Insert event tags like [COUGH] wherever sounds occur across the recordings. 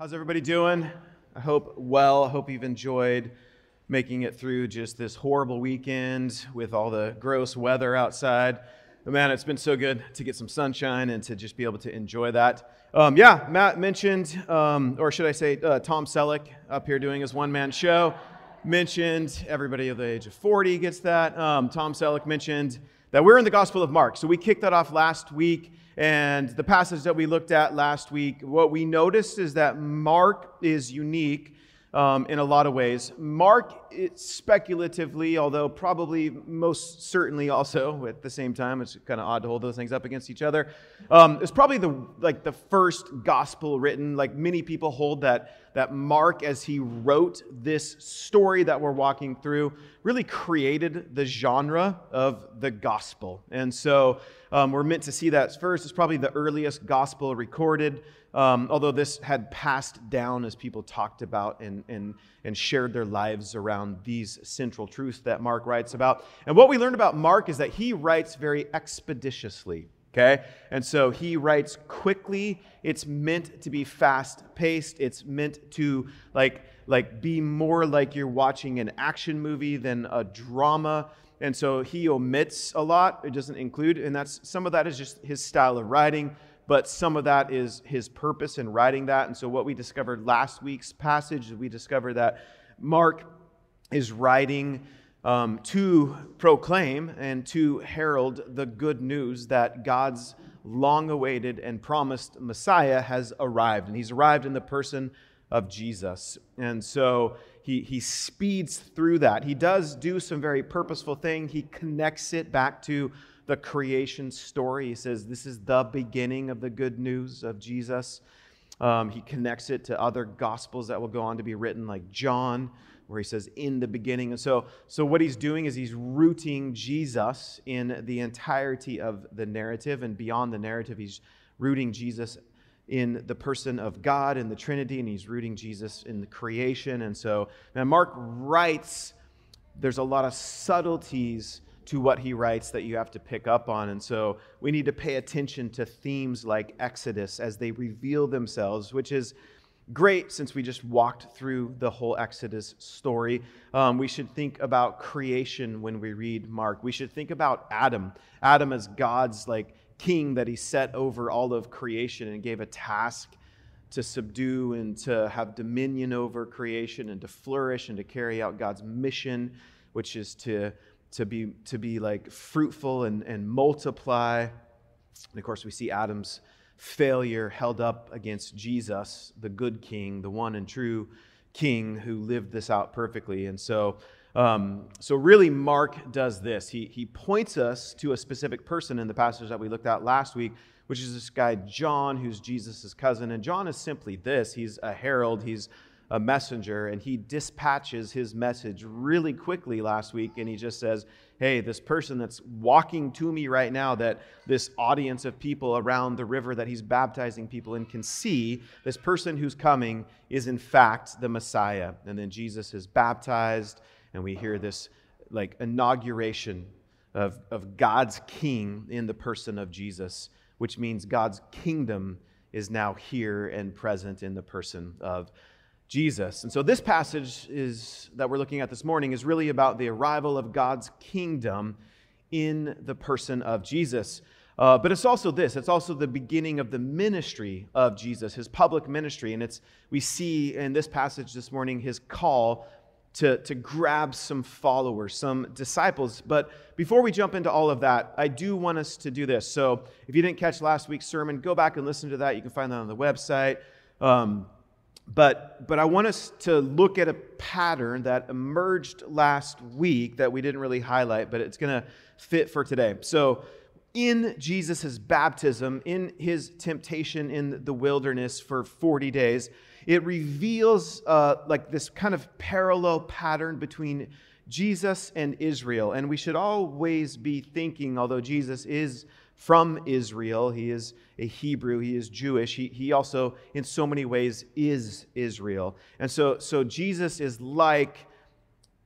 How's everybody doing? I hope well. I hope you've enjoyed making it through just this horrible weekend with all the gross weather outside. But man, it's been so good to get some sunshine and to just be able to enjoy that. Um, yeah, Matt mentioned, um, or should I say, uh, Tom Selleck up here doing his one man show mentioned. Everybody of the age of 40 gets that. Um, Tom Selleck mentioned that we're in the Gospel of Mark. So we kicked that off last week. And the passage that we looked at last week, what we noticed is that Mark is unique um, in a lot of ways. Mark, speculatively, although probably most certainly also [LAUGHS] at the same time, it's kind of odd to hold those things up against each other. Um, it's probably the like the first gospel written. Like many people hold that that Mark, as he wrote this story that we're walking through, really created the genre of the gospel. And so um, we're meant to see that first. It's probably the earliest gospel recorded um, although this had passed down as people talked about and, and, and shared their lives around these central truths that Mark writes about. And what we learned about Mark is that he writes very expeditiously. Okay? And so he writes quickly. It's meant to be fast paced. It's meant to like, like be more like you're watching an action movie than a drama. And so he omits a lot. It doesn't include, and that's some of that is just his style of writing but some of that is his purpose in writing that. And so, what we discovered last week's passage, we discovered that Mark is writing um, to proclaim and to herald the good news that God's long awaited and promised Messiah has arrived. And he's arrived in the person of Jesus. And so he, he speeds through that. He does do some very purposeful thing. He connects it back to the creation story. He says this is the beginning of the good news of Jesus. Um, he connects it to other gospels that will go on to be written, like John, where he says, in the beginning. And so, so what he's doing is he's rooting Jesus in the entirety of the narrative. And beyond the narrative, he's rooting Jesus in the person of God and the Trinity, and he's rooting Jesus in the creation. And so, now Mark writes, there's a lot of subtleties to what he writes that you have to pick up on. And so we need to pay attention to themes like Exodus as they reveal themselves, which is great since we just walked through the whole Exodus story. Um, we should think about creation when we read Mark. We should think about Adam. Adam as God's like king that he set over all of creation and gave a task to subdue and to have dominion over creation and to flourish and to carry out God's mission, which is to to be, to be like fruitful and, and multiply. And of course, we see Adam's failure held up against Jesus, the good king, the one and true king who lived this out perfectly. And so, um, so really, Mark does this. He, he points us to a specific person in the passage that we looked at last week, which is this guy, John, who's Jesus' cousin. And John is simply this he's a herald, he's a messenger and he dispatches his message really quickly last week and he just says hey this person that's walking to me right now that this audience of people around the river that he's baptizing people in can see this person who's coming is in fact the messiah. And then jesus is baptized and we hear this like inauguration of, of god's king in the person of jesus which means god's kingdom is now here and present in the person of Jesus. And so this passage is that we're looking at this morning is really about the arrival of God's kingdom in the person of Jesus. Uh, but it's also this it's also the beginning of the ministry of jesus his public ministry. And it's we see in this passage this morning his call to, to grab some followers some disciples. But before we jump into all of that i do want us to do this. So if you didn't catch last week's sermon go back and listen to that. You can find that on the website. Um, but, but I want us to look at a pattern that emerged last week that we didn't really highlight, but it's going to fit for today. So, in Jesus' baptism, in his temptation in the wilderness for 40 days, it reveals uh, like this kind of parallel pattern between Jesus and Israel. And we should always be thinking, although Jesus is from Israel. He is a Hebrew. He is Jewish. He, he also, in so many ways, is Israel. And so, so Jesus is like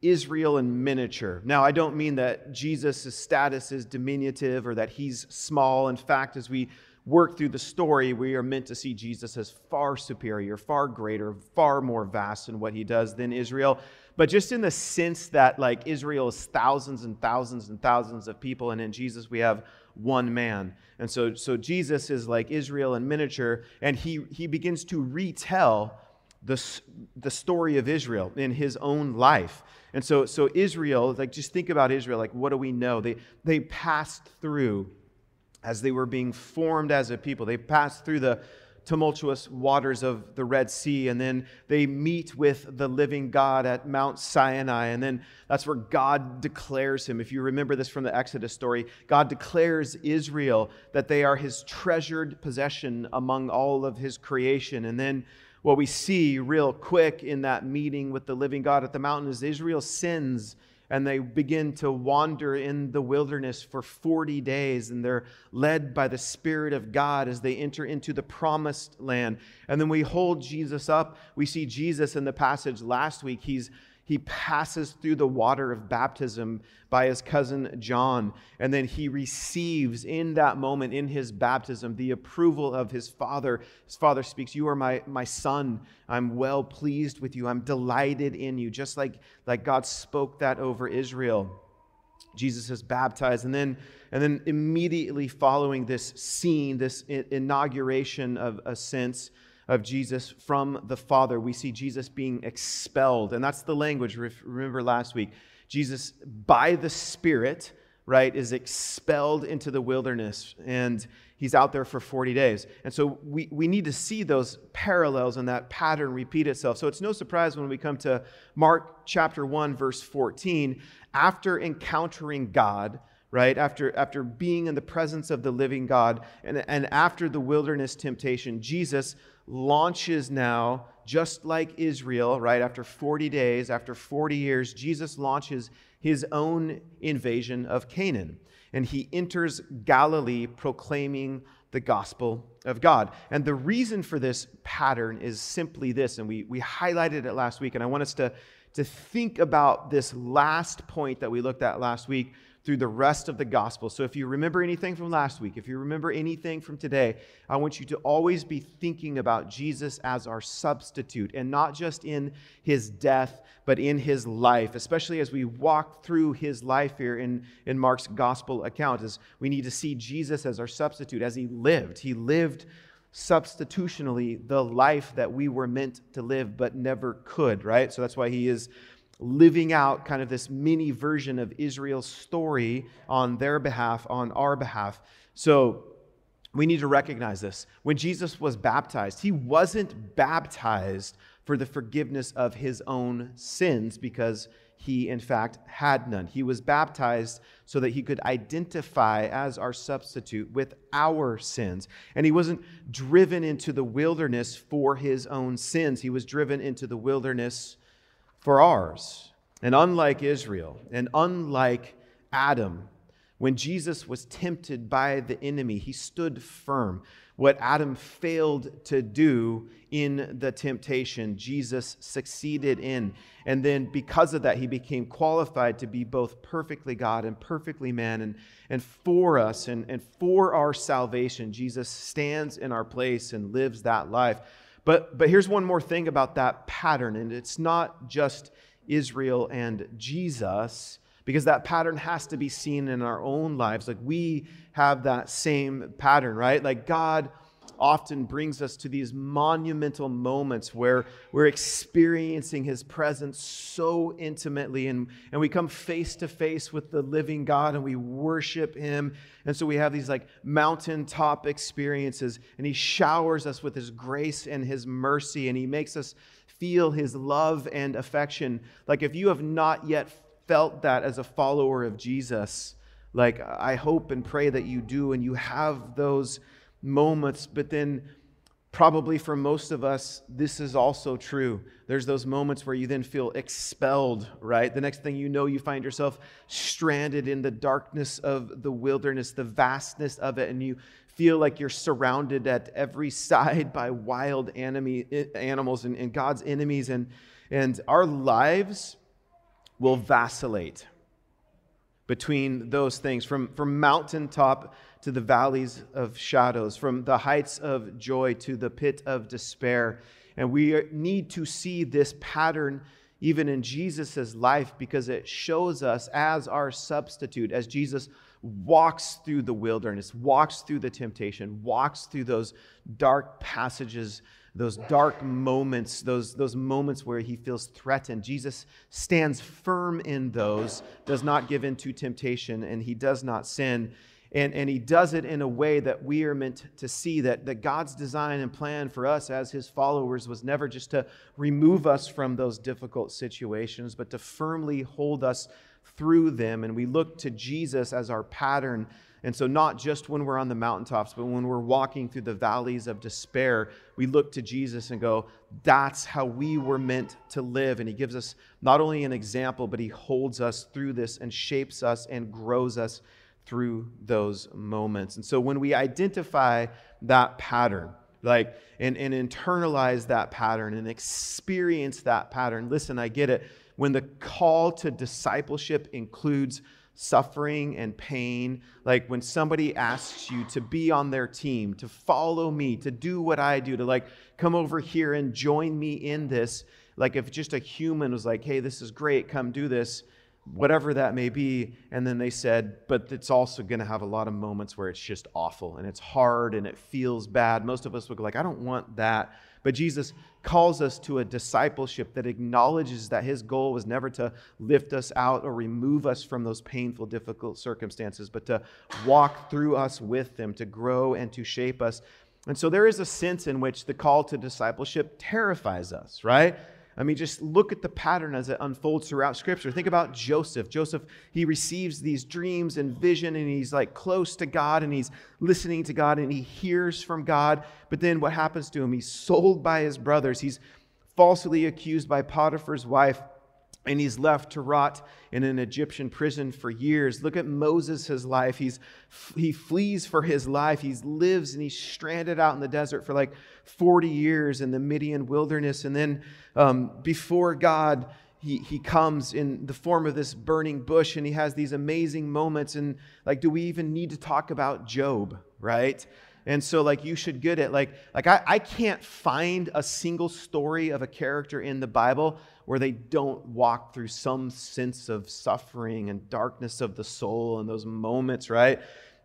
Israel in miniature. Now, I don't mean that Jesus' status is diminutive or that he's small. In fact, as we work through the story, we are meant to see Jesus as far superior, far greater, far more vast in what he does than Israel. But just in the sense that, like, Israel is thousands and thousands and thousands of people, and in Jesus we have one man. And so, so Jesus is like Israel in miniature, and he, he begins to retell the, the story of Israel in his own life. And so, so Israel, like just think about Israel, like what do we know? They, they passed through as they were being formed as a people. They passed through the tumultuous waters of the Red Sea, and then they meet with the living God at Mount Sinai, and then that's where God declares him. If you remember this from the Exodus story, God declares Israel that they are his treasured possession among all of his creation. And then what we see real quick in that meeting with the living God at the mountain is Israel sins and they begin to wander in the wilderness for 40 days and they're led by the spirit of god as they enter into the promised land. And then we hold jesus up. We see jesus in the passage last week. He's he passes through the water of baptism by his cousin John. And then he receives in that moment, in his baptism, the approval of his father. His father speaks, You are my, my son. I'm well pleased with you. I'm delighted in you. Just like, like God spoke that over Israel. Jesus is baptized. And then, and then immediately following this scene, this inauguration of a sense, of Jesus from the Father. We see Jesus being expelled. And that's the language, remember last week. Jesus, by the Spirit, right, is expelled into the wilderness and he's out there for 40 days. And so we, we need to see those parallels and that pattern repeat itself. So it's no surprise when we come to Mark chapter 1, verse 14. After encountering God, right? After, after being in the presence of the living God and, and after the wilderness temptation, Jesus launches now, just like Israel, right? After 40 days, after 40 years, Jesus launches his own invasion of Canaan. And he enters Galilee proclaiming the gospel of God. And the reason for this pattern is simply this, and we, we highlighted it last week, and I want us to, to think about this last point that we looked at last week through the rest of the gospel. So if you remember anything from last week, if you remember anything from today, I want you to always be thinking about Jesus as our substitute and not just in his death, but in his life, especially as we walk through his life here in, in Mark's gospel account, is we need to see Jesus as our substitute, as he lived. He lived substitutionally the life that we were meant to live but never could, right? So that's why he is living out kind of this mini version of Israel's story on their behalf, on our behalf. So we need to recognize this. When Jesus was baptized, he wasn't baptized for the forgiveness of his own sins because he, in fact, had none. He was baptized so that he could identify as our substitute with our sins. And he wasn't driven into the wilderness for his own sins, he was driven into the wilderness for ours. And unlike Israel, and unlike Adam, when Jesus was tempted by the enemy, he stood firm. What Adam failed to do in the temptation, Jesus succeeded in. And then, because of that, he became qualified to be both perfectly God and perfectly man. And, and for us and, and for our salvation, Jesus stands in our place and lives that life. But, but here's one more thing about that pattern, and it's not just Israel and Jesus, because that pattern has to be seen in our own lives. Like we have that same pattern, right? Like God often brings us to these monumental moments where we're experiencing his presence so intimately and, and we come face to face with the living God and we worship him. And so we have these like mountaintop experiences and he showers us with his grace and his mercy and he makes us feel his love and affection. Like if you have not yet felt that as a follower of Jesus, like I hope and pray that you do and you have those moments, but then probably for most of us, this is also true. There's those moments where you then feel expelled, right? The next thing you know, you find yourself stranded in the darkness of the wilderness, the vastness of it, and you feel like you're surrounded at every [LAUGHS] side by wild enemy, eh, animals and, and God's enemies, and, and our lives will vacillate. Between those things, from, from mountaintop to the valleys of shadows, from the heights of joy to the pit of despair. And we need to see this pattern even in Jesus' life because it shows us as our substitute, as Jesus walks through the wilderness, walks through the temptation, walks through those dark passages, those dark moments, those, those moments where he feels threatened. Jesus stands firm in those, does not give in to temptation, and he does not sin. And, and he does it in a way that we are meant to see that, that God's design and plan for us as his followers was never just to remove us from those difficult situations, but to firmly hold us through them. And we look to Jesus as our pattern. And so, not just when we're on the mountaintops, but when we're walking through the valleys of despair, we look to Jesus and go, that's how we were meant to live. And He gives us not only an example, but He holds us through this and shapes us and grows us through those moments. And so, when we identify that pattern, like, and, and internalize that pattern and experience that pattern, listen, I get it when the call to discipleship includes suffering and pain, like when somebody asks you to be on their team, to follow me, to do what I do, to like come over here and join me in this, like if just a human was like, hey, this is great, come do this, whatever that may be. And then they said, but it's also going to have a lot of moments where it's just awful and it's hard and it feels bad. Most of us would go like, I don't want that. But Jesus calls us to a discipleship that acknowledges that his goal was never to lift us out or remove us from those painful, difficult circumstances, but to walk through us with them, to grow and to shape us. And so there is a sense in which the call to discipleship terrifies us, right? I mean, just look at the pattern as it unfolds throughout Scripture. Think about Joseph. Joseph, he receives these dreams and vision, and he's like close to God, and he's listening to God, and he hears from God. But then what happens to him? He's sold by his brothers. He's falsely accused by Potiphar's wife and he's left to rot in an Egyptian prison for years. Look at Moses' his life. He's, he flees for his life. He lives and he's stranded out in the desert for like 40 years in the Midian wilderness. And then um, before God, he, he comes in the form of this burning bush and he has these amazing moments. And like, do we even need to talk about Job, right? And so, like, you should get it. Like, like I, I can't find a single story of a character in the Bible where they don't walk through some sense of suffering and darkness of the soul and those moments, right?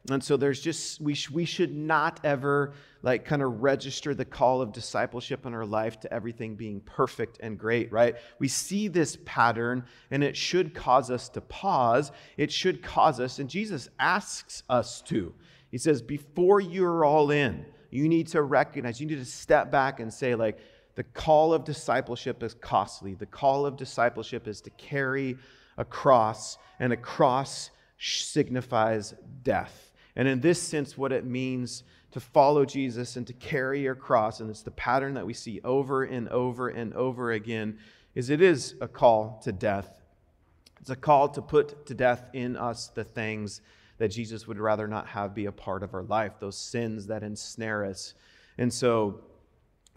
And so there's just, we, sh- we should not ever like kind of register the call of discipleship in our life to everything being perfect and great, right? We see this pattern and it should cause us to pause. It should cause us, and Jesus asks us to. He says, before you're all in, you need to recognize, you need to step back and say, like, the call of discipleship is costly. The call of discipleship is to carry a cross, and a cross signifies death. And in this sense, what it means to follow Jesus and to carry your cross, and it's the pattern that we see over and over and over again, is it is a call to death. It's a call to put to death in us the things that Jesus would rather not have be a part of our life, those sins that ensnare us. And so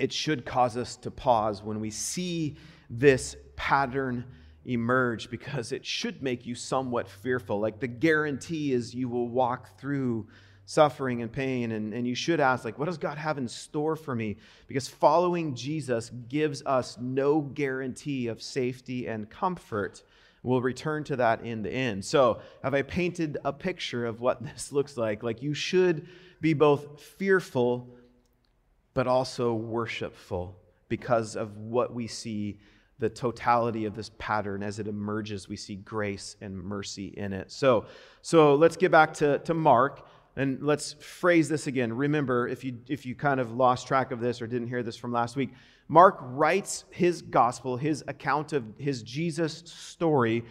it should cause us to pause when we see this pattern emerge because it should make you somewhat fearful. Like the guarantee is you will walk through suffering and pain and, and you should ask like what does god have in store for me? Because following jesus gives us no guarantee of safety and comfort. We'll return to that in the end. So have i painted a picture of what [LAUGHS] this looks like? Like you should be both fearful but also worshipful because of what we see the totality of this pattern as it emerges. We see grace and mercy in it. So so let's get back to, to mark and let's phrase this again. Remember if you if you kind of lost track of this or didn't hear this from last week mark writes his gospel his account of his jesus story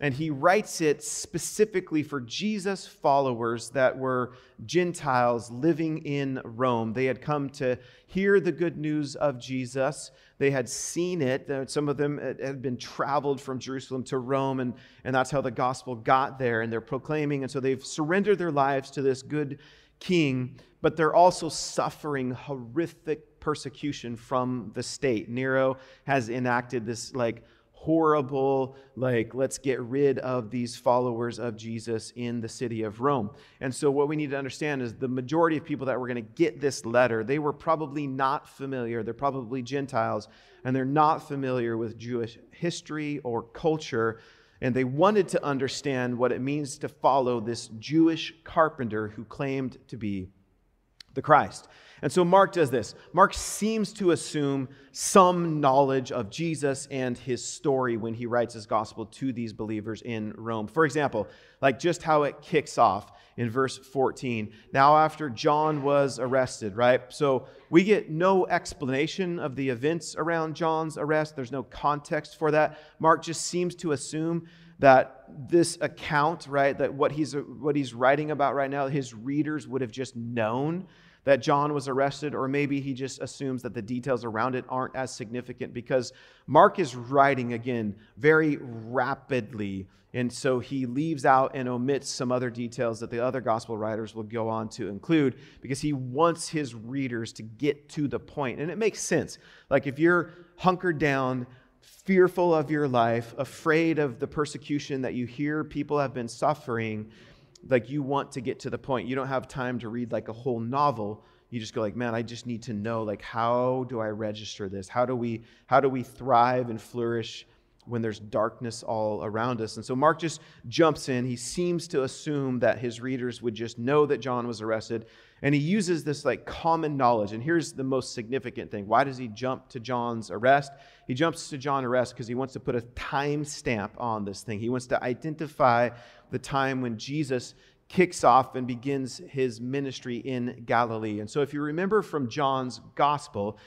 and he writes it specifically for Jesus' followers that were Gentiles living in Rome. They had come to hear the good news of Jesus. They had seen it. Uh, some of them had been traveled from Jerusalem to Rome, and, and that's how the gospel got there. And they're proclaiming, and so they've surrendered their lives to this good king, but they're also suffering horrific persecution from the state. Nero has enacted this like horrible, like, let's get rid of these followers of Jesus in the city of Rome. And so, what we need to understand is the majority of people that were going to get this letter, they were probably not familiar. They're probably Gentiles, and they're not familiar with Jewish history or culture. And they wanted to understand what it means to follow this Jewish carpenter who claimed to be the Christ. And so Mark does this. Mark seems to assume some knowledge of Jesus and his story when he writes his gospel to these believers in Rome. For example, like just how it kicks off in verse 14. Now, after John was arrested, right? So we get no explanation of the events around John's arrest. There's no context for that. Mark just seems to assume that this account, right, that what he's what he's writing about right now, his readers would have just known that John was arrested, or maybe he just assumes that the details around it aren't as significant because Mark is writing again very rapidly. And so he leaves out and omits some other details that the other gospel writers will go on to include because he wants his readers to get to the point. And it makes sense. Like if you're hunkered down, fearful of your life, afraid of the persecution that you hear people have been suffering, like you want to get to the point. You don't have time to read like a whole novel. You just go like, man, I just need to know like how do I register this? How do we how do we thrive and flourish when there's darkness all around us? And so Mark just jumps in. He seems to assume that his readers would just know that John was arrested, and he uses this like common knowledge. And here's the most significant thing. Why does he jump to John's arrest? He jumps to John's arrest because he wants to put a time stamp on this thing. He wants to identify the time when Jesus kicks off and begins his ministry in Galilee. And so, if you remember from John's gospel,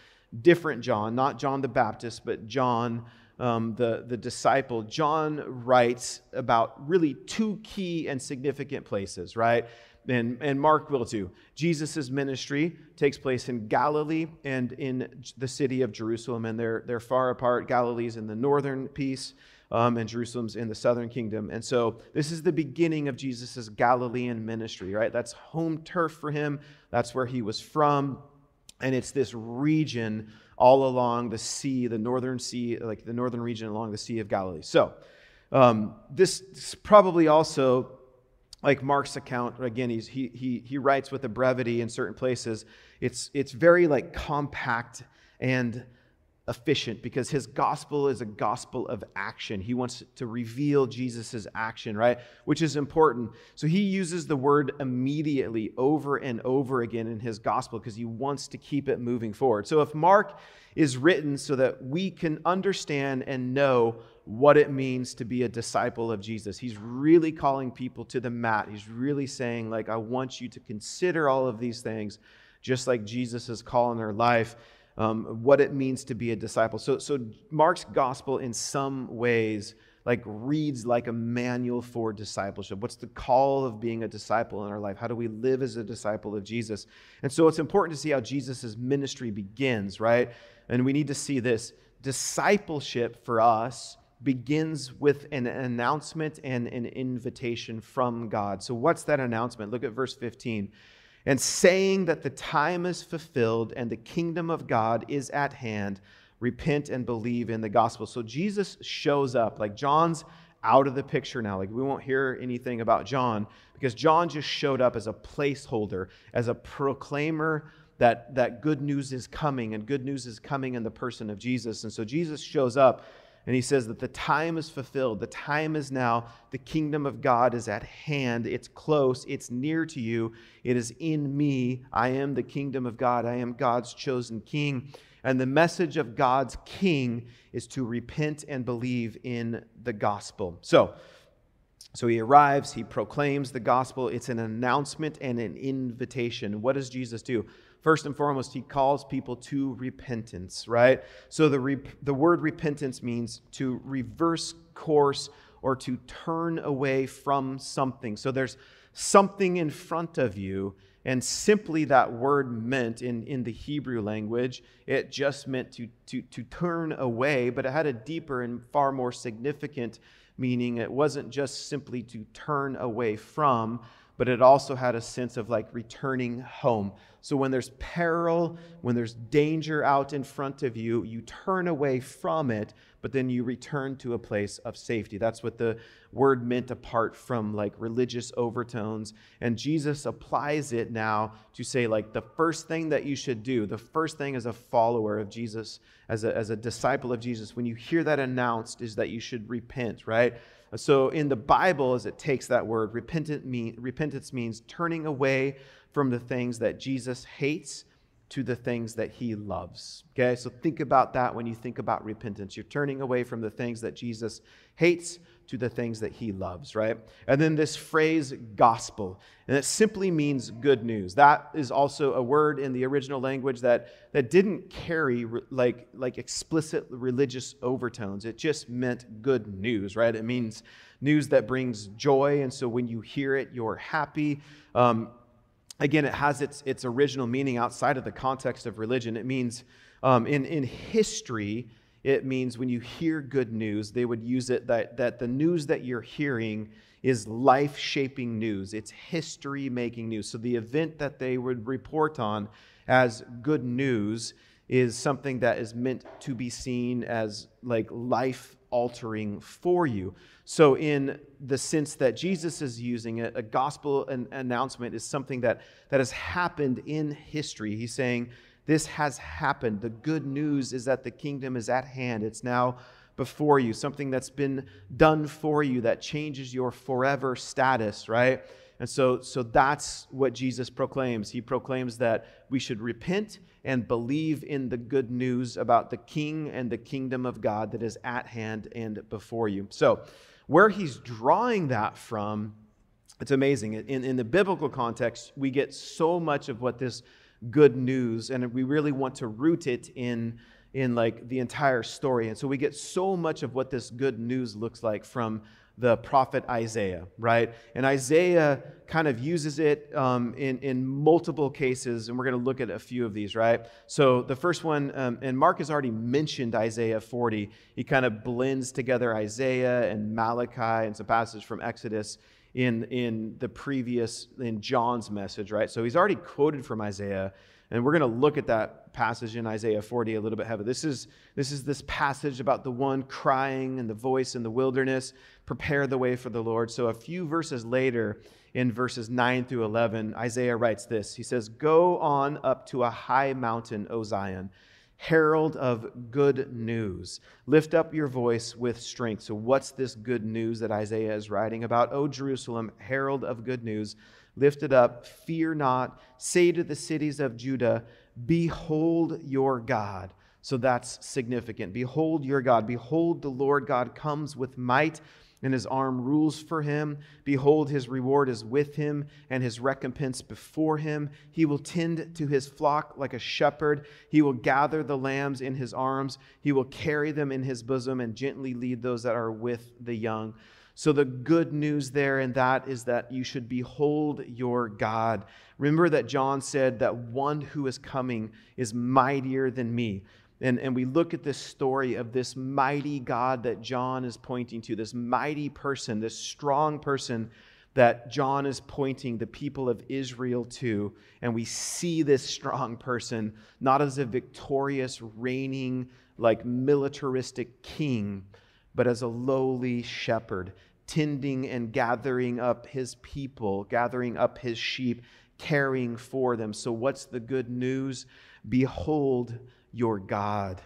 different John, not John the Baptist, but John, um, the, the disciple, John writes about really two key and significant places, right? And, and Mark will too. Jesus' ministry takes place in Galilee and in the city of Jerusalem, and they're, they're far apart. Galilee's in the northern piece, um, and Jerusalem's in the southern kingdom. And so this is the beginning of Jesus' Galilean ministry, right? That's home turf for him, that's where he was from. And it's this region all along the sea, the northern sea, like the northern region along the Sea of Galilee. So um, this, probably also like Mark's account, again, he's, he, he, he writes with a brevity in certain places. It's, it's very like compact and efficient because his gospel is a gospel of action. He wants to reveal Jesus' action, right? Which is important. So he uses the word immediately over and over again in his gospel because he wants to keep it moving forward. So if Mark is written so that we can understand and know what it means to be a disciple of Jesus, he's really calling people to the mat. He's really saying, like, I want you to consider all of these things, just like Jesus' call in their life um, what it means to be a disciple. So, so Mark's gospel, in some ways, like reads like a manual for discipleship. What's the call of being a disciple in our life? How do we live as a disciple of Jesus? And so it's important to see how Jesus' ministry begins, right? And we need to see this discipleship for us begins with an announcement and an invitation from God. So, what's that announcement? Look at verse 15 and saying that the time is fulfilled and the kingdom of God is at hand, repent and believe in the gospel. So Jesus shows up. Like John's out of the picture now. Like we won't hear anything about John because John just showed up as a placeholder, as a proclaimer that, that good news is coming and good news is coming in the person of Jesus. And so Jesus shows up and he says that the time is fulfilled. The time is now. The kingdom of God is at hand. It's close. It's near to you. It is in me. I am the kingdom of God. I am God's chosen king. And the message of God's king is to repent and believe in the gospel. So, so he arrives, he proclaims the gospel. It's an announcement and an invitation. What does Jesus do? First and foremost, he calls people to repentance, right? So the, re- the word repentance means to reverse course or to turn away from something. So there's something in front of you, and simply that word meant in, in the Hebrew language, it just meant to, to, to turn away, but it had a deeper and far more significant meaning. It wasn't just simply to turn away from, but it also had a sense of like returning home. So when there's peril, when there's danger out in front of you, you turn away from it, but then you return to a place of safety. That's what the word meant apart from like religious overtones. And Jesus applies it now to say, like, the first thing that you should do, the first thing as a follower of Jesus, as a, as a disciple of Jesus, when you hear that announced, is that you should repent, right? So in the Bible, as it takes that word, repentance means turning away from the things that Jesus hates to the things that he loves. Okay, so think about that when you think about repentance. You're turning away from the things that Jesus hates to the things that he loves, right? And then this phrase, gospel, and it simply means good news. That is also a word in the original language that, that didn't carry like, like explicit religious overtones. It just meant good news, right? It means news that brings joy. And so when you hear it, you're happy. Um, again, it has its, its original meaning outside of the context of religion. It means um, in, in history, it means when you hear good news, they would use it that, that the news that you're hearing is life shaping news, it's history making news. So the event that they would report on as good news is something that is meant to be seen as like life altering for you. So, in the sense that Jesus is using it, a gospel an announcement is something that, that has happened in history. He's saying, This has happened. The good news is that the kingdom is at hand. It's now before you, something that's been done for you that changes your forever status, right? And so, so that's what Jesus proclaims. He proclaims that we should repent and believe in the good news about the King and the kingdom of God that is at hand and before you. So, where he's drawing that from, it's amazing. In, in the biblical context, we get so much of what this good news, and we really want to root it in in like the entire story. And so we get so much of what this good news looks like from the prophet Isaiah, right? And Isaiah kind of uses it um, in, in multiple cases, and we're going to look at a few of these, right? So the first one, um, and Mark has already mentioned Isaiah 40. He kind of blends together Isaiah and Malachi and some passages from Exodus in, in the previous, in John's message, right? So he's already quoted from Isaiah. And we're going to look at that passage in Isaiah 40 a little bit heavy. This is, this is this passage about the one crying and the voice in the wilderness, prepare the way for the Lord. So a few verses later, in verses 9 through 11, Isaiah writes this. He says, Go on up to a high mountain, O Zion, herald of good news. Lift up your voice with strength. So, what's this good news that Isaiah is writing about? O Jerusalem, herald of good news lifted up, fear not. Say to the cities of Judah, Behold your God. So that's significant. Behold your God. Behold, the Lord God comes with might, and his arm rules for him. Behold, his reward is with him, and his recompense before him. He will tend to his flock like a shepherd. He will gather the lambs in his arms. He will carry them in his bosom and gently lead those that are with the young. So, the good news there in that is that you should behold your God. Remember that John said that one who is coming is mightier than me. And, and we look at this story of this mighty God that John is pointing to, this mighty person, this strong person that John is pointing the people of Israel to. And we see this strong person not as a victorious, reigning, like militaristic king, but as a lowly shepherd, tending and gathering up his people, gathering up his sheep, caring for them. So, what's the good news? Behold your God.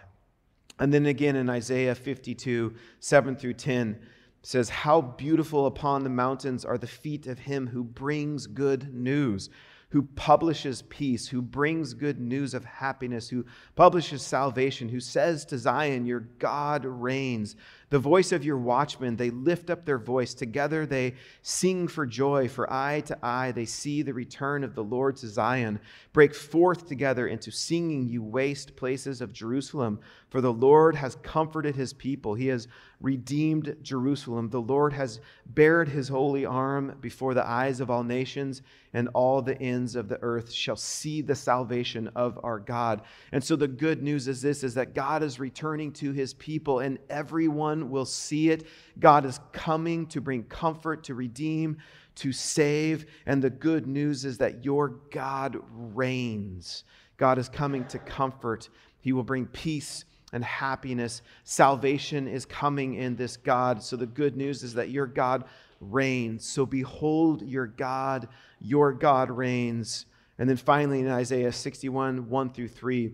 And then again in Isaiah 52, 7 through 10, says, How beautiful upon the mountains are the feet of him who brings good news who publishes peace, who brings good news of happiness, who publishes salvation, who says to Zion, Your God reigns. The voice of your watchmen, they lift up their voice. Together they sing for joy, for eye to eye they see the return of the Lord to Zion. Break forth together into singing, you waste places of Jerusalem, for the Lord has comforted his people. He has redeemed Jerusalem. The Lord has bared his holy arm before the eyes of all nations, and all the ends of the earth shall see the salvation of our God. And so the good news is this is that God is returning to his people, and everyone will see it. God is coming to bring comfort, to redeem, to save. And the good news is that your God reigns. God is coming to comfort. He will bring peace and happiness. Salvation is coming in this God. So the good news is that your God reigns. So behold your God, your God reigns. And then finally in Isaiah 61, 1 through 3, it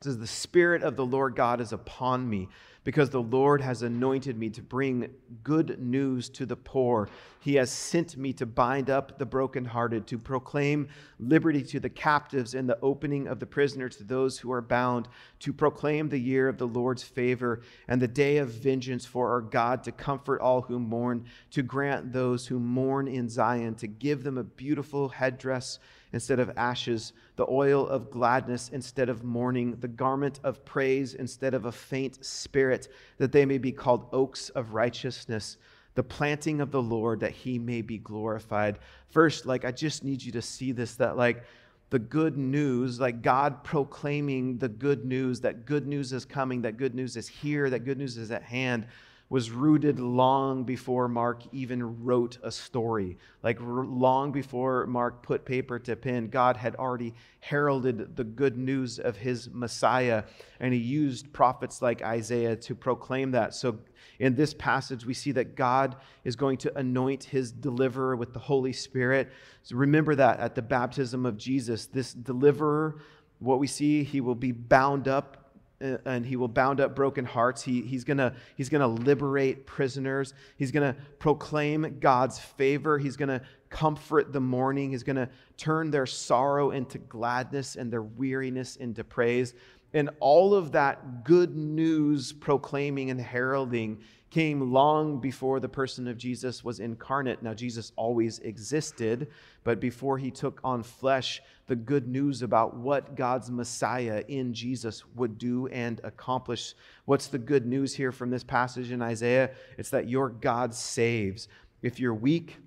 says, The Spirit of the Lord God is upon me because the Lord has anointed me to bring good news to the poor. He has sent me to bind up the brokenhearted, to proclaim liberty to the captives and the opening of the prisoners to those who are bound, to proclaim the year of the Lord's favor and the day of vengeance for our God, to comfort all who mourn, to grant those who mourn in Zion, to give them a beautiful headdress instead of ashes, the oil of gladness instead of mourning, the garment of praise instead of a faint spirit, that they may be called oaks of righteousness, the planting of the Lord, that he may be glorified. First, like, I just need you to see this that, like, the good news, like God proclaiming the good news, that good news is coming, that good news is here, that good news is at hand was rooted long before Mark even wrote a story. Like long before Mark put paper to pen, God had already heralded the good news of his Messiah, and he used prophets like Isaiah to proclaim that. So in this passage, we see that God is going to anoint his deliverer with the Holy Spirit. So remember that at the baptism of Jesus, this deliverer, what we see, he will be bound up and he will bound up broken hearts. He, he's going he's gonna liberate prisoners. He's going to proclaim God's favor. He's going to comfort the mourning. He's going to turn their sorrow into gladness and their weariness into praise. And all of that good news proclaiming and heralding came long before the person of Jesus was incarnate. Now, Jesus always existed, but before he took on flesh, the good news about what God's Messiah in Jesus would do and accomplish. What's the good news here from this passage in Isaiah? It's that your God saves. If you're weak,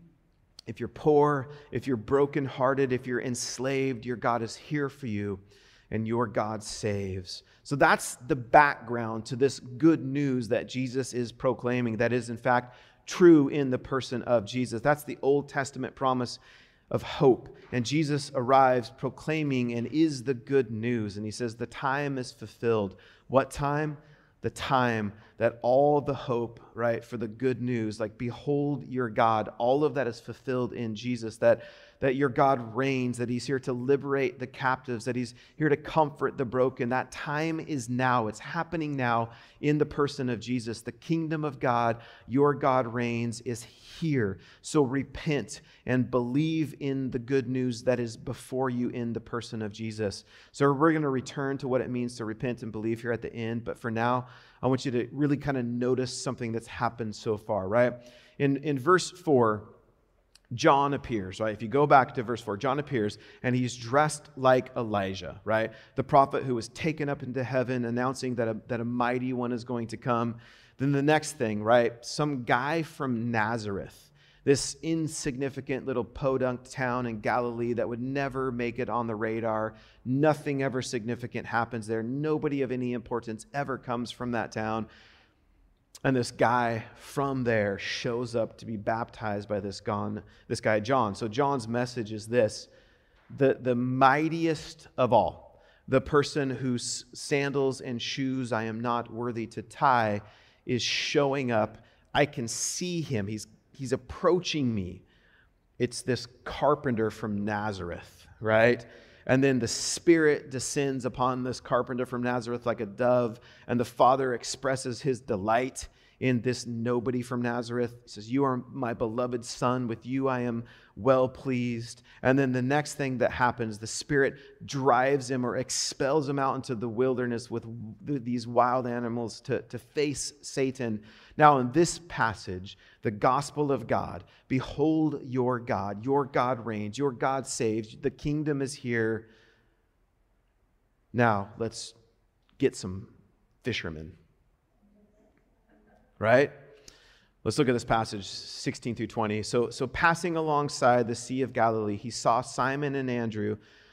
if you're poor, if you're brokenhearted, if you're enslaved, your God is here for you and your God saves. So that's the background to this good news that Jesus is proclaiming, that is, in fact, true in the person of Jesus. That's the Old Testament promise of hope. And Jesus arrives proclaiming and is the good news. And he says, The time is fulfilled. What time? The time that all the hope, right, for the good news, like, behold your God, all of that is fulfilled in Jesus. That that your God reigns, that He's here to liberate the captives, that He's here to comfort the broken. That time is now. It's happening now in the person of Jesus. The kingdom of God, your God reigns, is here. So repent and believe in the good news that is before you in the person of Jesus. So we're going to return to what it means to repent and believe here at the end. But for now, I want you to really kind of notice something that's happened so far, right? In, in verse 4, John appears, right? If you go back to verse 4, John appears and he's dressed like Elijah, right? The prophet who was taken up into heaven, announcing that a, that a mighty one is going to come. Then the next thing, right? Some guy from Nazareth, this insignificant little podunk town in Galilee that would never make it on the radar. Nothing ever significant happens there. Nobody of any importance ever comes from that town. And this guy from there shows up to be baptized by this, gone, this guy, John. So John's message is this the, the mightiest of all, the person whose sandals and shoes I am not worthy to tie, is showing up. I can see him. He's, he's approaching me. It's this carpenter from Nazareth, right? And then the Spirit descends upon this carpenter from Nazareth like a dove, and the Father expresses his delight in this nobody from Nazareth. He says, You are my beloved Son. With you I am well pleased. And then the next thing that happens, the Spirit drives him or expels him out into the wilderness with these wild animals to, to face Satan. Now, in this passage, the gospel of God, behold your God, your God reigns, your God saves, the kingdom is here. Now, let's get some fishermen right? Let's look at this passage 16 through 20. So, so passing alongside the Sea of Galilee, he saw Simon and Andrew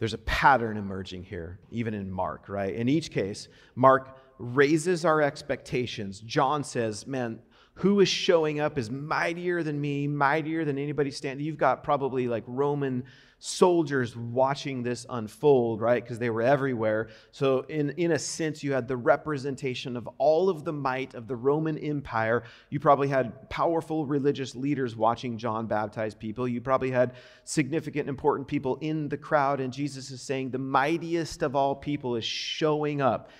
there's a pattern emerging here, even in Mark, right? In each case, Mark raises our expectations. John says, Man, who is showing up is mightier than me, mightier than anybody standing. You've got probably like Roman soldiers watching this unfold, right? Because they were everywhere. So, in, in a sense, you had the representation of all of the might of the Roman Empire. You probably had powerful religious leaders watching John baptize people. You probably had significant, important people in the crowd. And Jesus is saying, the mightiest of all people is showing up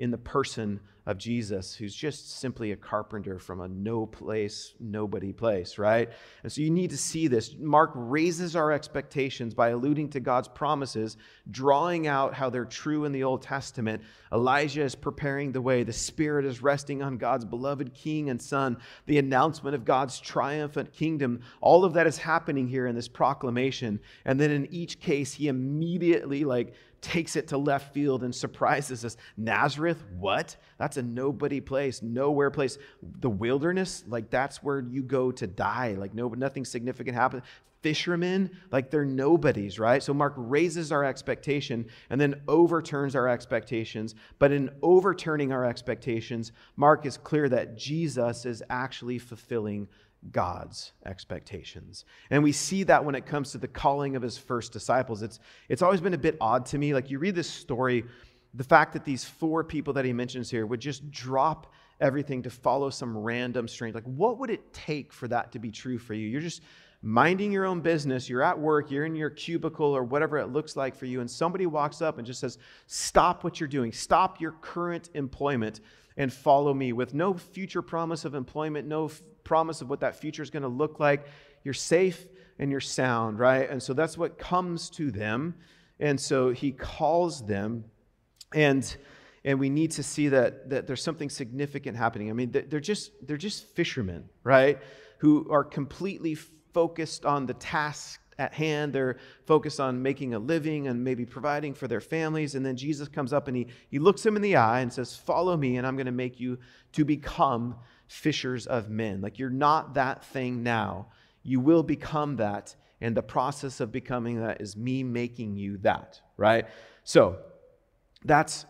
in the person of Jesus, who's just simply a carpenter from a no place, nobody place, right? And so you need to see this. Mark raises our expectations by alluding to God's promises, drawing out how they're true in the Old Testament. Elijah is preparing the way, the Spirit is resting on God's beloved King and Son, the announcement of God's triumphant kingdom. All of that is happening here in this proclamation. And then in each case, he immediately, like, takes it to left field and surprises us. Nazareth, what? That's a nobody place, nowhere place. The wilderness, like that's where you go to die. Like no, nothing significant happens. Fishermen, like they're nobodies, right? So Mark raises our expectation and then overturns our expectations. But in overturning our expectations, Mark is clear that Jesus is actually fulfilling God's expectations. And we see that when it comes to the calling of his first disciples. It's, it's always been a bit odd to me. Like you read this story, the fact that these four people that he mentions here would just drop everything to follow some random strange. Like, what would it take for that to be true for you? You're just minding your own business, you're at work, you're in your cubicle or whatever it looks like for you, and somebody walks up and just says, Stop what you're doing, stop your current employment and follow me with no future promise of employment, no f- promise of what that future is going to look like. You're safe and you're sound, right? And so that's what comes to them. And so he calls them and and we need to see that, that there's something significant happening. I mean, they're just, they're just fishermen, right? Who are completely focused on the task at hand. They're focused on making a living and maybe providing for their families. And then Jesus comes up and he, he looks them in the eye and says, Follow me, and I'm going to make you to become fishers of men. Like you're not that thing now. You will become that. And the process of becoming that is me making you that, right? So that's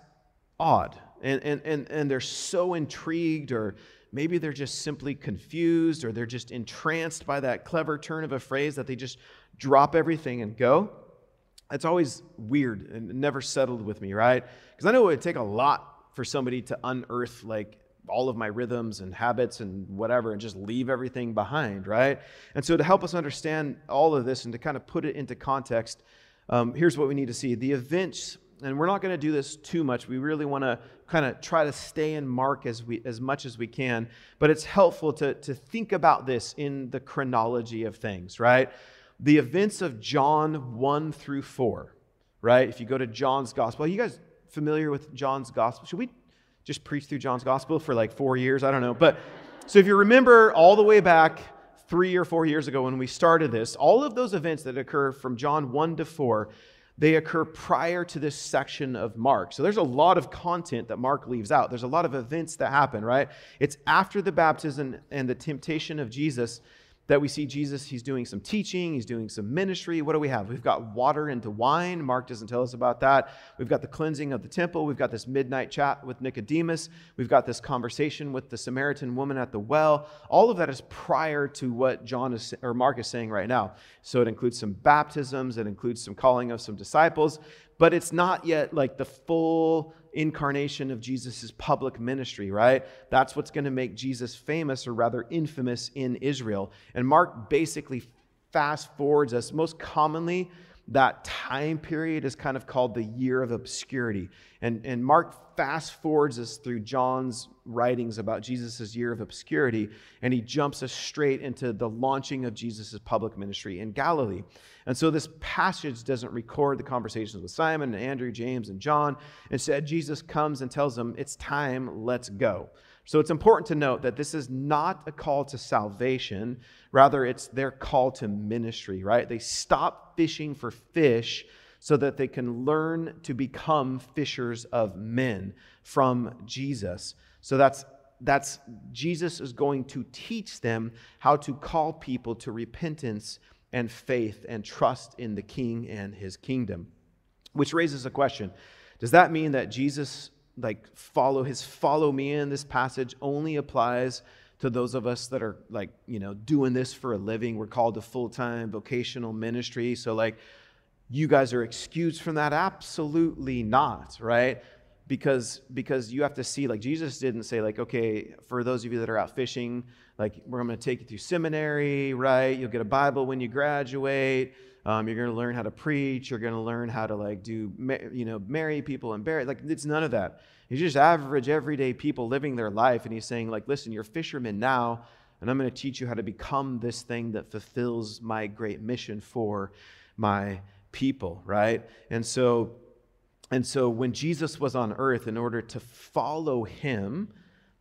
odd. And, and, and, and they're so intrigued or Maybe they're just simply confused or they're just entranced by that clever turn of a phrase that they just drop everything and go. It's always weird and never settled with me, right? Because I know it would take a lot for somebody to unearth like all of my rhythms and habits and whatever and just leave everything behind, right? And so to help us understand all of this and to kind of put it into context, um, here's what we need to see. The events and we're not going to do this too much. We really want to kind of try to stay in Mark as, we, as much as we can. But it's helpful to, to think about this in the chronology of things, right? The events of John 1 through 4, right? If you go to John's gospel, are you guys familiar with John's gospel? Should we just preach through John's gospel for like four years? I don't know. But so if you remember all the way back three or four years ago when we started this, all of those events that occur from John 1 to 4 they occur prior to this section of Mark. So there's a lot of content that Mark leaves out. There's a lot of events that happen, right? It's after the baptism and the temptation of Jesus that we see Jesus, he's doing some teaching, he's doing some ministry. What do we have? We've got water into wine. Mark doesn't tell us about that. We've got the cleansing of the temple. We've got this midnight chat with Nicodemus. We've got this conversation with the Samaritan woman at the well. All of that is prior to what John is or Mark is saying right now. So it includes some baptisms, it includes some calling of some disciples, but it's not yet like the full incarnation of Jesus' public ministry, right? That's what's going to make Jesus famous, or rather infamous, in Israel. And Mark basically fast forwards us. Most commonly, that time period is kind of called the year of obscurity. And, and Mark fast forwards us through John's writings about Jesus' year of obscurity, and he jumps us straight into the launching of Jesus' public ministry in Galilee. And so this passage doesn't record the conversations with Simon and Andrew, James, and John. Instead, Jesus comes and tells them, It's time, let's go. So it's important to note that this is not a call to salvation. Rather, it's their call to ministry, right? They stop fishing for fish so that they can learn to become fishers of men from Jesus. So that's that's Jesus is going to teach them how to call people to repentance and faith and trust in the king and his kingdom. Which raises a question. Does that mean that Jesus like follow his follow me in this passage only applies to those of us that are like you know doing this for a living. We're called to full-time vocational ministry. So like you guys are excused from that? Absolutely not right? Because because you have to see like jesus didn't say like okay for those of you that are out fishing like we're going to take you through seminary right? You'll get a bible when you graduate um, you're going to learn how to preach. You're going to learn how to like do, you know, marry people and bury. Like it's none of that. He's just average, everyday people living their life, and he's saying like, listen, you're fishermen now, and I'm going to teach you how to become this thing that fulfills my great mission for my people, right? And so, and so when Jesus was on earth, in order to follow him,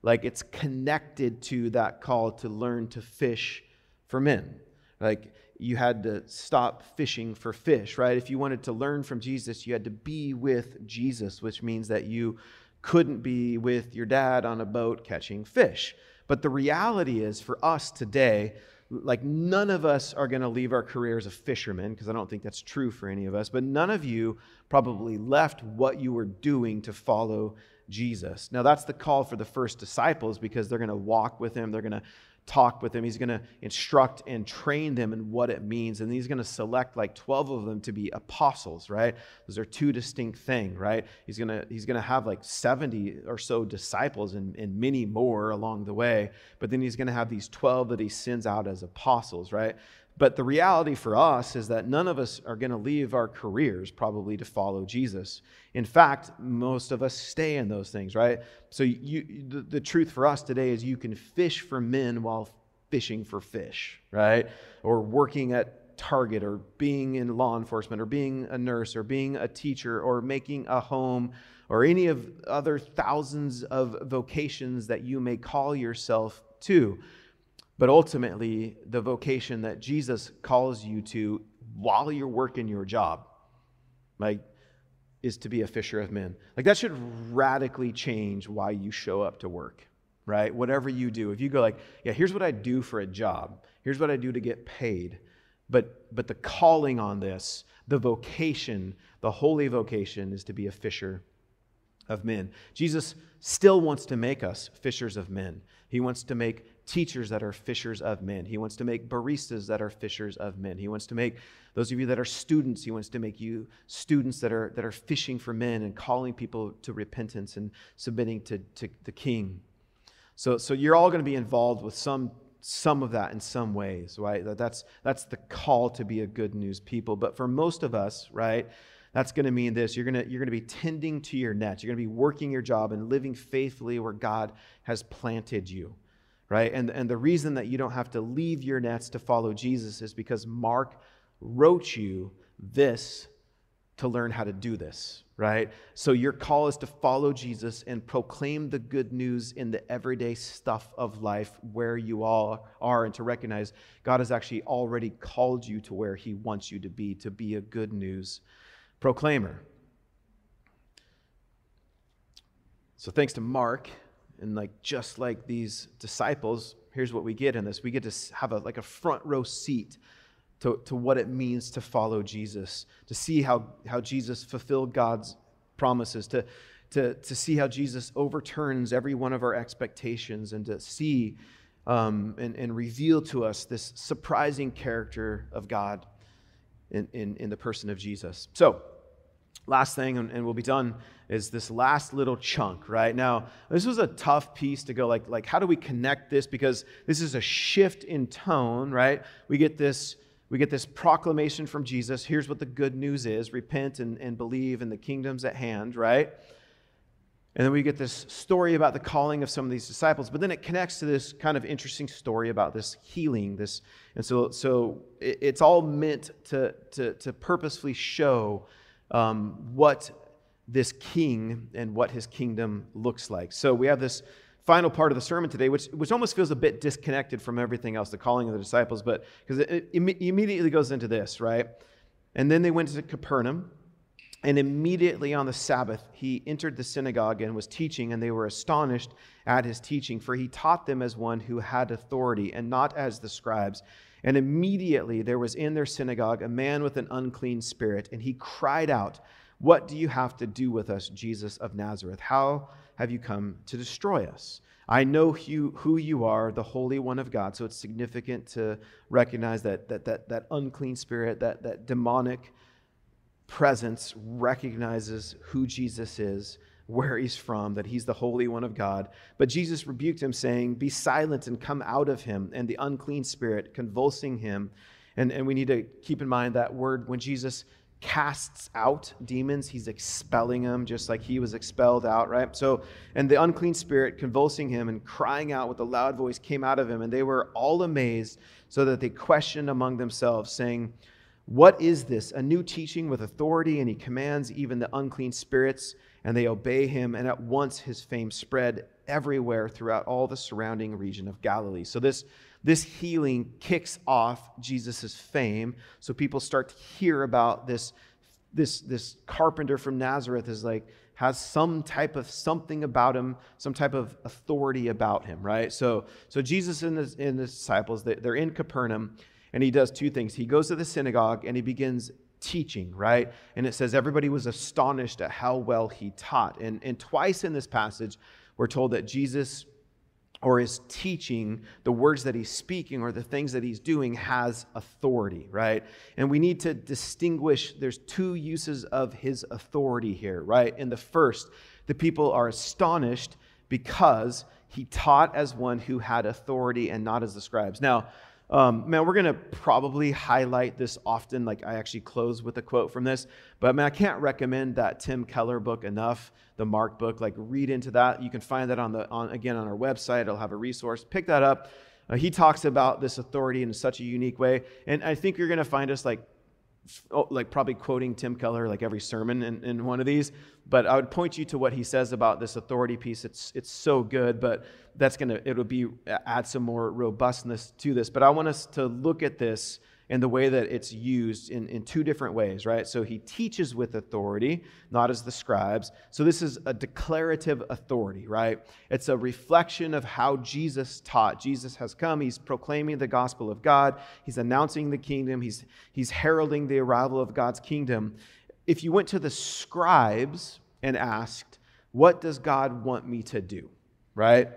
like it's connected to that call to learn to fish for men. Like you had to stop fishing for fish, right? If you wanted to learn from Jesus, you had to be with Jesus, which means that you couldn't be with your dad on a boat catching fish. But the reality is, for us today, like none of us are going to leave our careers of fishermen, because I don't think that's true for any of us, but none of you probably left what you were doing to follow Jesus. Now, that's the call for the first disciples because they're going to walk with him, they're going to talk with them. He's going to instruct and train them in what it means. And he's going to select like 12 of them to be apostles, right? Those are two distinct things, right? He's going to, he's going to have like 70 or so disciples and, and many more along the way. But then he's going to have these 12 that he sends out as apostles, right? But the reality for us is that none of us are going to leave our careers probably to follow Jesus. In fact, most of us stay in those things, right? So you, the, the truth for us today is you can fish for men while fishing for fish, right? Or working at Target or being in law enforcement or being a nurse or being a teacher or making a home or any of other thousands of vocations that you may call yourself to. But ultimately, the vocation that Jesus calls you to while you're working your job, like, is to be a fisher of men. Like, that should radically change why you show up to work, right? Whatever you do. If you go, like, yeah, here's what I do for a job, here's what I do to get paid. But, but the calling on this, the vocation, the holy vocation is to be a fisher of men. Jesus still wants to make us fishers of men. He wants to make teachers that are fishers of men. He wants to make baristas that are fishers of men. He wants to make those of you that are students, he wants to make you students that are, that are fishing for men and calling people to repentance and submitting to, to the king. So, so you're all going to be involved with some, some of that in some ways, right? That's, that's the call to be a good news people. But for most of us, right, that's going to mean this you're going to, you're going to be tending to your nets. You're going to be working your job and living faithfully where God has planted you right? And, and the reason that you don't have to leave your nets to follow Jesus is because Mark wrote you this to learn how to do this, right? So your call is to follow Jesus and proclaim the good news in the everyday stuff of life where you all are and to recognize God has actually already called you to where he wants you to be, to be a good news proclaimer. So thanks to Mark and like just like these disciples, here's what we get in this. We get to have a like a front row seat to, to what it means to follow Jesus, to see how, how Jesus fulfilled God's promises, to, to, to see how Jesus overturns every one of our expectations, and to see um, and, and reveal to us this surprising character of God in, in, in the person of Jesus. So, last thing, and, and we'll be done, is this last little chunk, right? Now, this was a tough piece to go, like, like how do we connect this? Because this is a shift in tone, right? We get this we get this proclamation from Jesus. Here's what the good news is repent and, and believe, and the kingdom's at hand, right? And then we get this story about the calling of some of these disciples, but then it connects to this kind of interesting story about this healing. This, and so, so it, it's all meant to, to, to purposefully show um, what this king and what his kingdom looks like. So we have this final part of the sermon today, which, which almost feels a bit disconnected from everything else, the calling of the disciples, but because it, it immediately goes into this, right? And then they went to Capernaum. And immediately on the Sabbath, he entered the synagogue and was teaching, and they were astonished at his teaching, for he taught them as one who had authority and not as the scribes. And immediately there was in their synagogue a man with an unclean spirit, and he cried out, What do you have to do with us, Jesus of Nazareth? How have you come to destroy us? I know who you are, the Holy One of God. So it's significant to recognize that, that, that, that unclean spirit, that, that demonic presence recognizes who Jesus is, where he's from, that he's the Holy One of God. But Jesus rebuked him, saying, Be silent and come out of him. And the unclean spirit, convulsing him. And, and we need to keep in mind that word when Jesus casts out demons, he's expelling them just like he was expelled out, right? So, and the unclean spirit convulsing him and crying out with a loud voice came out of him. And they were all amazed, so that they questioned among themselves, saying, what is this? A new teaching with authority, and he commands even the unclean spirits, and they obey him. And at once his fame spread everywhere throughout all the surrounding region of Galilee. So this, this healing kicks off Jesus' fame. So people start to hear about this, this, this carpenter from Nazareth is like, has some type of something about him, some type of authority about him, right? So, so Jesus and the, and disciples, they're in Capernaum, and he does two things. He goes to the synagogue and he begins teaching, right? And it says everybody was astonished at how well he taught. And, and twice in this passage, we're told that Jesus or his teaching, the words that he's speaking or the things that he's doing has authority, right? And we need to distinguish there's two uses of his authority here, right? In the first, the people are astonished because he taught as one who had authority and not as the scribes. Now, um, man, we're going to probably highlight this often. Like, I actually close with a quote from this. But, man, I can't recommend that Tim Keller book enough, the Mark book. Like, read into that. You can find that on the, on, again, on our website. It'll have a resource. Pick that up. Uh, he talks about this authority in such a unique way. And I think you're going to find us, like, oh, like probably quoting Tim Keller like every sermon in, in one of these, but I would point you to what he says about this authority piece. It's it's so good, but that's gonna it'll be uh, add some more robustness to this. But I want us to look at this and the way that it's used in, in two different ways, right? So he teaches with authority, not as the scribes. So this is a declarative authority, right? It's a reflection of how Jesus taught. Jesus has come, he's proclaiming the gospel of God, he's announcing the kingdom, he's, he's heralding the arrival of God's kingdom. If you went to the scribes and asked, What does God want me to do? Right?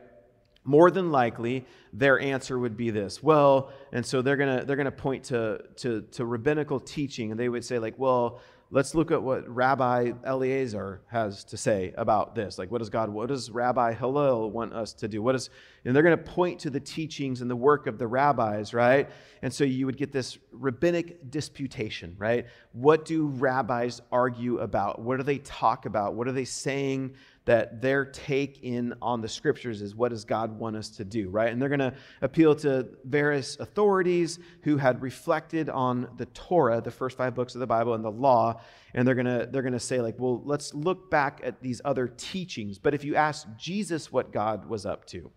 More than likely their answer would be this. Well and so they're going to they're going to point to, to to rabbinical teaching and they would say like well let's look at what rabbi eliezer has to say about this. Like what does god what does rabbi hillel want us to do? What is and they're going to point to the teachings and the work of the rabbis right? And so you would get this rabbinic disputation right? What do rabbis argue about? What do they talk about? What are they saying that their take in on the scriptures is what does God want us to do, right? And they're going to appeal to various authorities who had reflected on the Torah, the first five books of the Bible, and the law, and they're going to they're going to say like, well, let's look back at these other teachings. But if you ask Jesus what God was up to,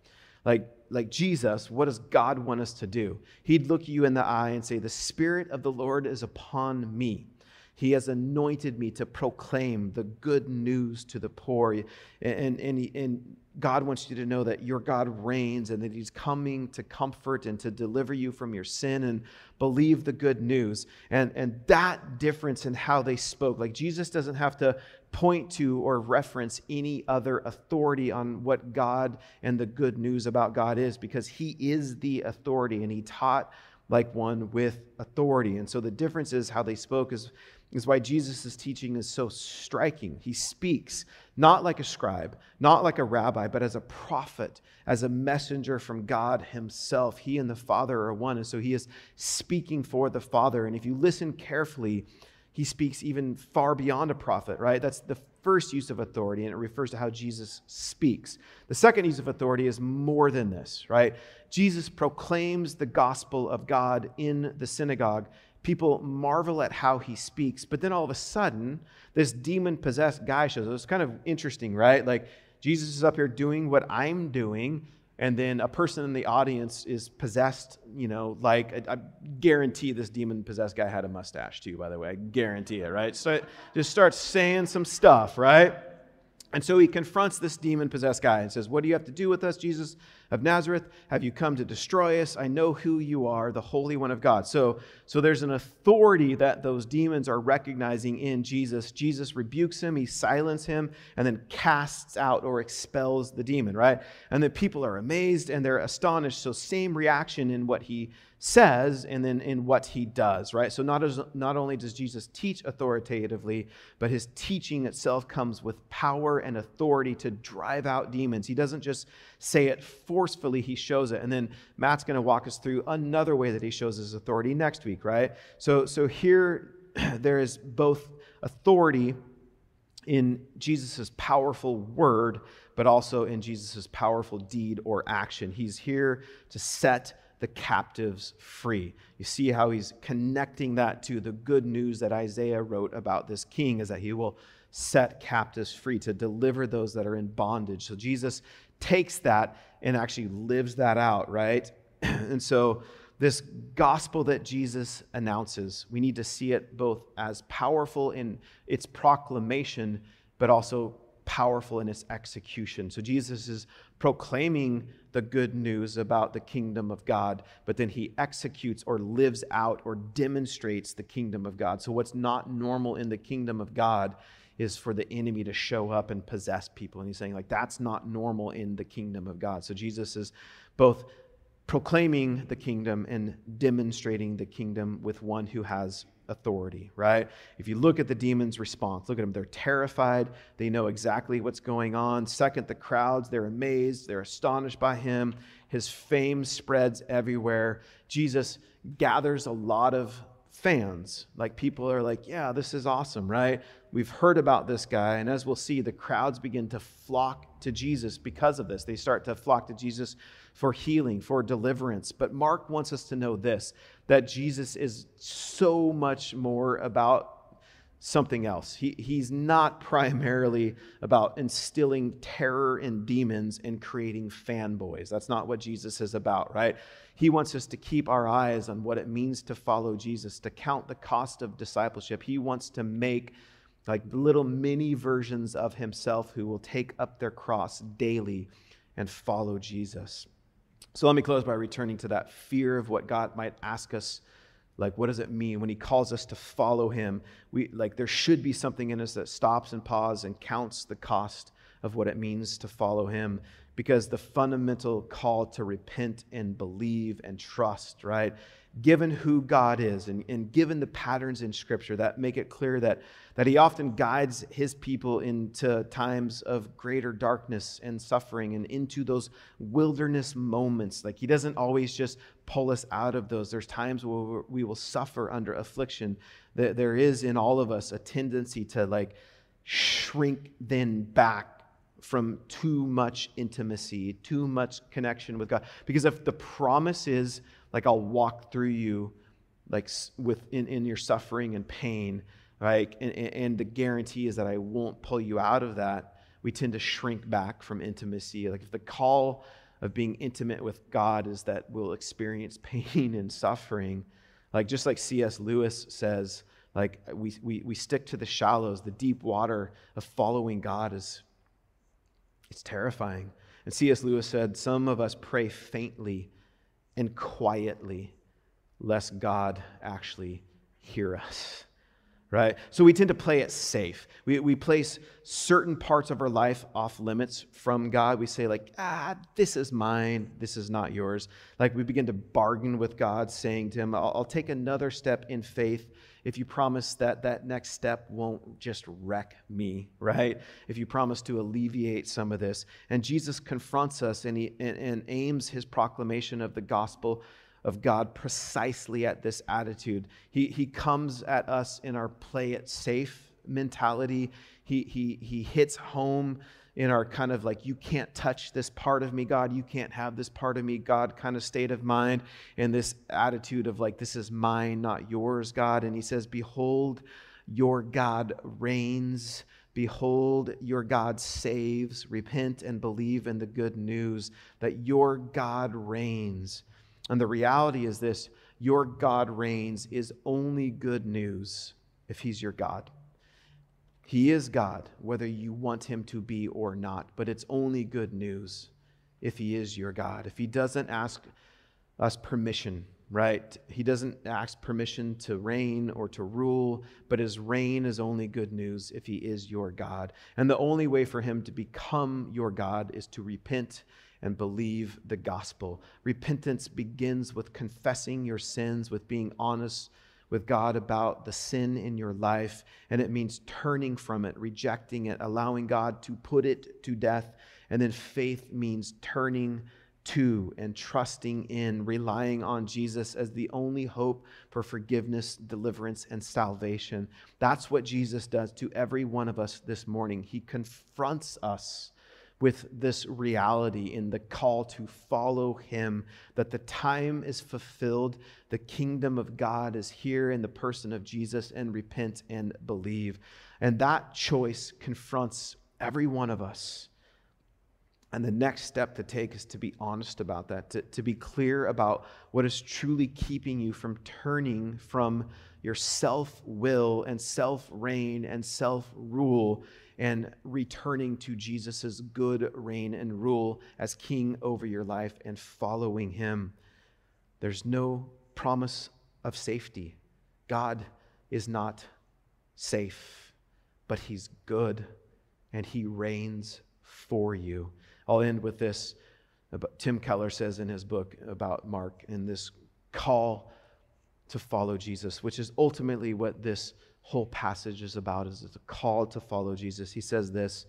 like like Jesus, what does God want us to do? He'd look you in the eye and say, "The Spirit of the Lord is upon me." He has anointed me to proclaim the good news to the poor. And, and, and God wants you to know that your God reigns and that He's coming to comfort and to deliver you from your sin and believe the good news. And, and that difference in how they spoke, like Jesus doesn't have to point to or reference any other authority on what God and the good news about God is because He is the authority and He taught like one with authority. And so the difference is how they spoke is, is why Jesus' teaching is so striking. He speaks not like a scribe, not like a rabbi, but as a prophet, as a messenger from God Himself. He and the Father are one. And so he is speaking for the Father. And if you listen carefully, he speaks even far beyond a prophet, right? That's the first use of authority, and it refers to how Jesus speaks. The second use of authority is more than this, right? Jesus proclaims the gospel of God in the synagogue. People marvel at how he speaks, but then all of a sudden, this demon possessed guy shows up. It's kind of interesting, right? Like, Jesus is up here doing what I'm doing, and then a person in the audience is possessed, you know, like I, I guarantee this demon possessed guy had a mustache too, by the way. I guarantee it, right? So just starts saying some stuff, right? And so he confronts this demon possessed guy and says, What do you have to do with us, Jesus of Nazareth? Have you come to destroy us? I know who you are, the Holy One of God. So, so there's an authority that those demons are recognizing in Jesus. Jesus rebukes him, he silences him, and then casts out or expels the demon, right? And the people are amazed and they're astonished. So, same reaction in what he says and then in what he does, right? So not, as, not only does Jesus teach authoritatively, but his teaching itself comes with power and authority to drive out demons. He doesn't just say it forcefully, he shows it. And then Matt's going to walk us through another way that he shows his authority next week, right? So, so here [CLEARS THROAT] there is both authority in Jesus' powerful word, but also in Jesus' powerful deed or action. He's here to set the captives free. You see how he's connecting that to the good news that Isaiah wrote about this king is that he will set captives free to deliver those that are in bondage. So Jesus takes that and actually lives that out, right? [CLEARS THROAT] and so this gospel that Jesus announces, we need to see it both as powerful in its proclamation, but also powerful in its execution. So Jesus is proclaiming the good news about the kingdom of God, but then he executes or lives out or demonstrates the kingdom of God. So, what's not normal in the kingdom of God is for the enemy to show up and possess people. And he's saying, like, that's not normal in the kingdom of God. So, Jesus is both proclaiming the kingdom and demonstrating the kingdom with one who has authority, right? If you look at the demon's response, look at them. They're terrified. They know exactly what's going on. Second, the crowds, they're amazed. They're astonished by him. His fame spreads everywhere. Jesus gathers a lot of fans. Like people are like, yeah, this is awesome, right? We've heard about this guy. And as we'll see, the crowds begin to flock to Jesus because of this. They start to flock to Jesus for healing, for deliverance. But Mark wants us to know this that Jesus is so much more about something else. He, he's not [LAUGHS] primarily about instilling terror in demons and creating fanboys. That's not what Jesus is about, right? He wants us to keep our eyes on what it means to follow Jesus, to count the cost of discipleship. He wants to make like little mini versions of himself who will take up their cross daily and follow Jesus. So let me close by returning to that fear of what God might ask us. Like, what does it mean when He calls us to follow Him? We like there should be something in us that stops and pauses and counts the cost of what it means to follow Him, because the fundamental call to repent and believe and trust, right? given who God is and, and given the patterns in Scripture that make it clear that, that He often guides His people into times of greater darkness and suffering and into those wilderness moments. Like He doesn't always just pull us out of those. There's times where we will suffer under affliction. There is in all of us a tendency to like shrink then back from too much intimacy, too much connection with God. Because if the promise is like I'll walk through you like with in, in your suffering and pain, right? And, and the guarantee is that I won't pull you out of that. We tend to shrink back from intimacy. Like if the call of being intimate with God is that we'll experience [LAUGHS] pain and suffering, like just like C.S. Lewis says, like we, we, we stick to the shallows, the deep water of following God is it's terrifying. And C.S. Lewis said, Some of us pray faintly and quietly, lest God actually hear us. Right? So we tend to play it safe. We, we place certain parts of our life off limits from God. We say, like, ah, this is mine, this is not yours. Like we begin to bargain with God, saying to Him, I'll, I'll take another step in faith if you promise that that next step won't just wreck me, [LAUGHS] right? If you promise to alleviate some of this. And Jesus confronts us and, he, and, and aims his proclamation of the gospel of God precisely at this attitude. He, he comes at us in our play it safe mentality. He, he, he hits home in our kind of like, you can't touch this part of me, God. You can't have this part of me, God, kind of state of mind. And this attitude of like, this is mine, not yours, God. And he says, Behold, your God reigns. Behold, your God saves. Repent and believe in the good news that your God reigns. And the reality is this your God reigns is only good news if he's your God. He is God, whether you want him to be or not, but it's only good news if he is your God. If he doesn't ask us permission, right? He doesn't ask permission to reign or to rule, but his reign is only good news if he is your God. And the only way for him to become your God is to repent and believe the gospel. Repentance begins with confessing your sins, with being honest with God about the sin in your life, and it means turning from it, rejecting it, allowing God to put it to death. And then faith means turning to and trusting in, relying on Jesus as the only hope for forgiveness, deliverance, and salvation. That's what Jesus does to every one of us this morning. He confronts us with this reality in the call to follow him, that the time is fulfilled, the kingdom of God is here in the person of Jesus, and repent and believe. And that choice confronts every one of us. And the next step to take is to be honest about that, to, to be clear about what is truly keeping you from turning from your self will and self reign and self rule and returning to Jesus' good reign and rule as king over your life and following him. There's no promise of safety. God is not safe, but he's good and he reigns for you. I'll end with this. Tim Keller says in his book about Mark in this call to follow Jesus, which is ultimately what this whole passage is about is it's a call to follow Jesus. He says this,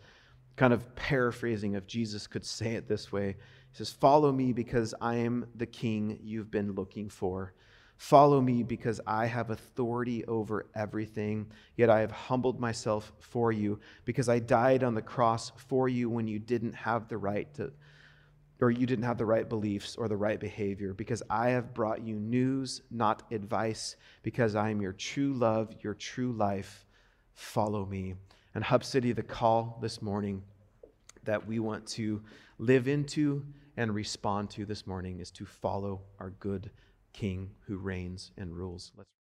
kind of paraphrasing if Jesus could say it this way. He says, Follow me because I am the king you've been looking for. Follow me because I have authority over everything, yet I have humbled myself for you because I died on the cross for you when you didn't have the right to or you didn't have the right beliefs or the right behavior, because I have brought you news, not advice, because I am your true love, your true life. Follow me. And Hub City, the call this morning that we want to live into and respond to this morning is to follow our good King who reigns and rules. Let's